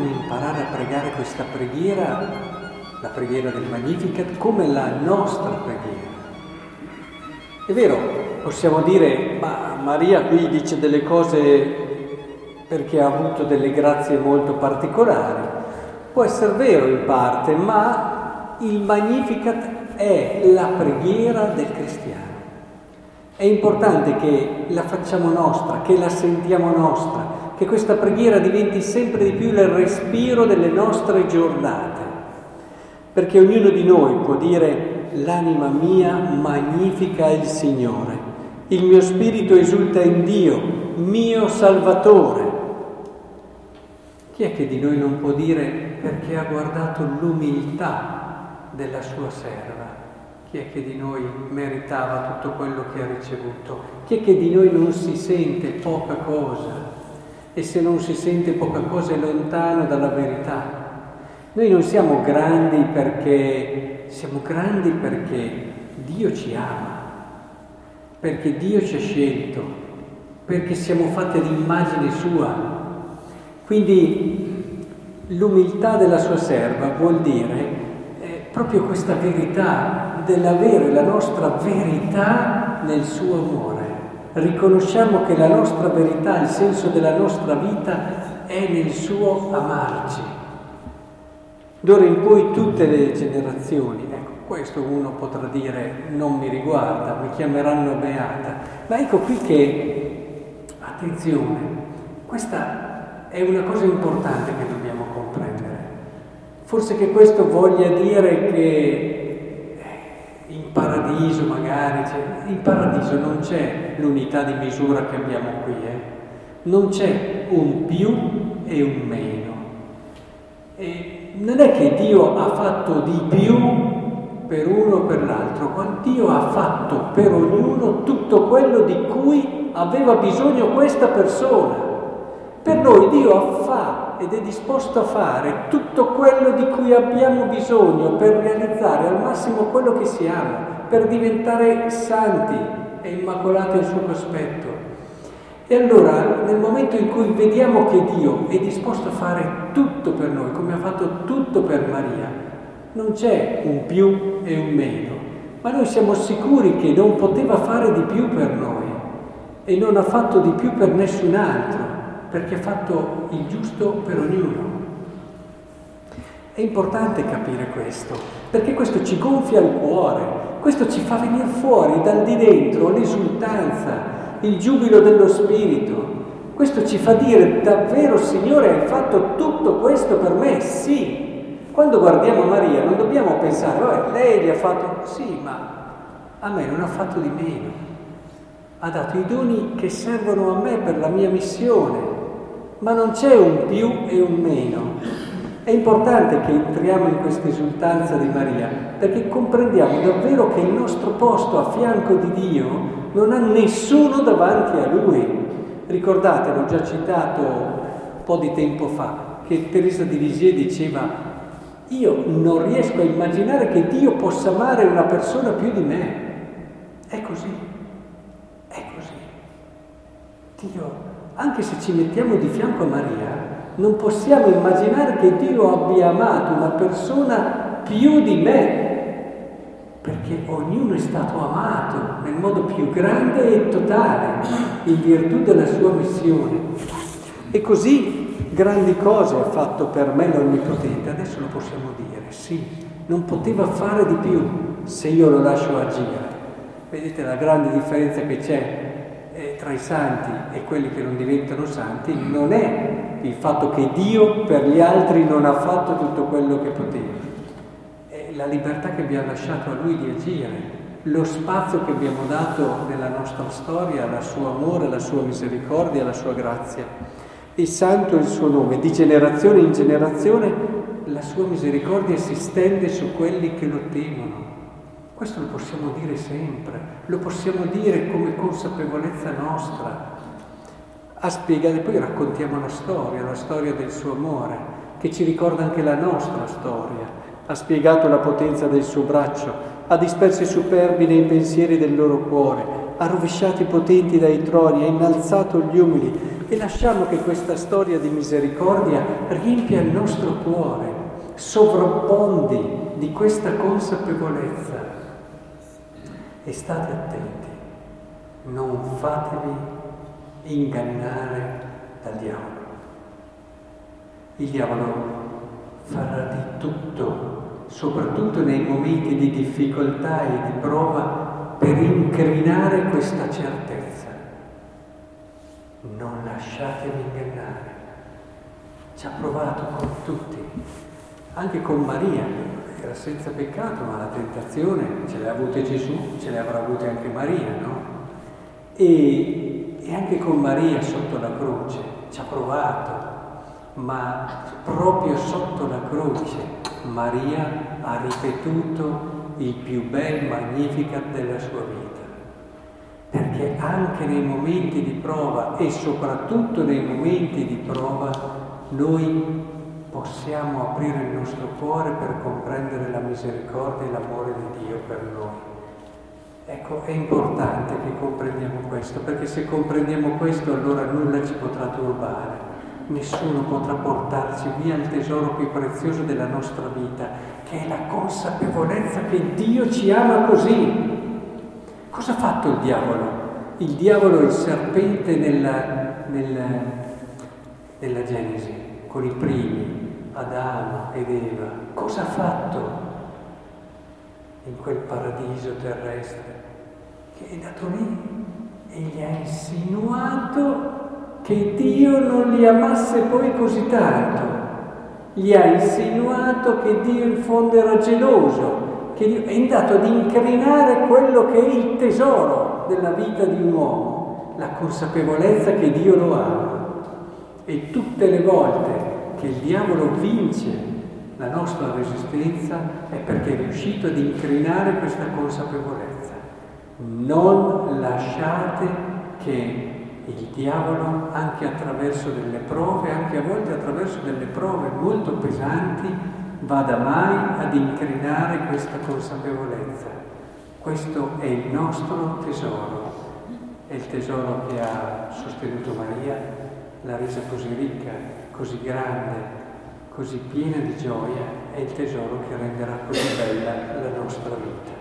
possiamo imparare a pregare questa preghiera, la preghiera del Magnificat, come la nostra preghiera. È vero, possiamo dire, ma Maria qui dice delle cose perché ha avuto delle grazie molto particolari. Può essere vero in parte, ma il Magnificat è la preghiera del cristiano. È importante che la facciamo nostra, che la sentiamo nostra, che questa preghiera diventi sempre di più il respiro delle nostre giornate, perché ognuno di noi può dire l'anima mia magnifica il Signore, il mio spirito esulta in Dio, mio Salvatore. Chi è che di noi non può dire perché ha guardato l'umiltà della sua serva? Chi è che di noi meritava tutto quello che ha ricevuto? Chi è che di noi non si sente poca cosa? E se non si sente poca cosa è lontano dalla verità. Noi non siamo grandi perché siamo grandi perché Dio ci ama, perché Dio ci ha scelto, perché siamo fatti ad immagine sua. Quindi l'umiltà della sua serva vuol dire eh, proprio questa verità dell'avere la nostra verità nel suo amore. Riconosciamo che la nostra verità, il senso della nostra vita è nel suo amarci. D'ora in poi tutte le generazioni, ecco, questo uno potrà dire non mi riguarda, mi chiameranno beata, ma ecco qui che, attenzione, questa è una cosa importante che dobbiamo comprendere. Forse che questo voglia dire che paradiso magari, cioè, in paradiso non c'è l'unità di misura che abbiamo qui, eh? non c'è un più e un meno. E non è che Dio ha fatto di più per uno o per l'altro, quando Dio ha fatto per ognuno tutto quello di cui aveva bisogno questa persona. Per noi Dio fa ed è disposto a fare tutto quello di cui abbiamo bisogno per realizzare al massimo quello che siamo, per diventare santi e immacolati al suo cospetto. E allora, nel momento in cui vediamo che Dio è disposto a fare tutto per noi, come ha fatto tutto per Maria, non c'è un più e un meno, ma noi siamo sicuri che non poteva fare di più per noi e non ha fatto di più per nessun altro perché ha fatto il giusto per ognuno. È importante capire questo, perché questo ci gonfia il cuore, questo ci fa venire fuori dal di dentro l'esultanza, il giubilo dello spirito. Questo ci fa dire davvero Signore hai fatto tutto questo per me? Sì. Quando guardiamo Maria non dobbiamo pensare, oh, lei gli ha fatto, sì, ma a me non ha fatto di meno. Ha dato i doni che servono a me per la mia missione ma non c'è un più e un meno. È importante che entriamo in questa esultanza di Maria, perché comprendiamo davvero che il nostro posto a fianco di Dio non ha nessuno davanti a Lui. Ricordate, l'ho già citato un po' di tempo fa, che Teresa di Lisieux diceva io non riesco a immaginare che Dio possa amare una persona più di me. È così, è così. Dio anche se ci mettiamo di fianco a Maria, non possiamo immaginare che Dio abbia amato una persona più di me, perché ognuno è stato amato nel modo più grande e totale, in virtù della sua missione. E così grandi cose ha fatto per me l'Onnipotente, adesso lo possiamo dire, sì, non poteva fare di più se io lo lascio agire. Vedete la grande differenza che c'è tra i santi e quelli che non diventano santi non è il fatto che Dio per gli altri non ha fatto tutto quello che poteva, è la libertà che abbiamo lasciato a Lui di agire, lo spazio che abbiamo dato nella nostra storia, al suo amore, alla sua misericordia, alla sua grazia. E santo è il suo nome, di generazione in generazione la sua misericordia si stende su quelli che lo temono. Questo lo possiamo dire sempre, lo possiamo dire come consapevolezza nostra. Ha spiegato, e poi raccontiamo la storia, la storia del suo amore, che ci ricorda anche la nostra storia. Ha spiegato la potenza del suo braccio, ha disperso i superbi nei pensieri del loro cuore, ha rovesciato i potenti dai troni, ha innalzato gli umili e lasciamo che questa storia di misericordia riempia il nostro cuore, sovrappondi di questa consapevolezza. E state attenti, non fatevi ingannare dal diavolo. Il diavolo farà di tutto, soprattutto nei momenti di difficoltà e di prova, per incrinare questa certezza. Non lasciatevi ingannare. Ci ha provato con tutti, anche con Maria, era senza peccato, ma la tentazione ce l'ha avuta Gesù, ce le avrà avute anche Maria, no? E, e anche con Maria sotto la croce ci ha provato, ma proprio sotto la croce Maria ha ripetuto il più bel magnificat della sua vita. Perché anche nei momenti di prova e soprattutto nei momenti di prova noi possiamo aprire il nostro cuore per comprendere la misericordia e l'amore di Dio per noi. Ecco, è importante che comprendiamo questo, perché se comprendiamo questo allora nulla ci potrà turbare nessuno potrà portarci via il tesoro più prezioso della nostra vita, che è la consapevolezza che Dio ci ama così. Cosa ha fatto il diavolo? Il diavolo è il serpente nella, nella, nella Genesi, con i primi, Adamo ed Eva. Cosa ha fatto in quel paradiso terrestre? Che è andato lì e gli ha insinuato che Dio non li amasse poi così tanto. Gli ha insinuato che Dio in fondo era geloso, che Dio è andato ad incrinare quello che è il tesoro della vita di un uomo, la consapevolezza che Dio lo ama. E tutte le volte che il diavolo vince la nostra resistenza è perché è riuscito ad incrinare questa consapevolezza. Non lasciate che il diavolo anche attraverso delle prove, anche a volte attraverso delle prove molto pesanti, vada mai ad incrinare questa consapevolezza. Questo è il nostro tesoro, è il tesoro che ha sostenuto Maria, l'ha resa così ricca, così grande, così piena di gioia, è il tesoro che renderà così bella la nostra vita.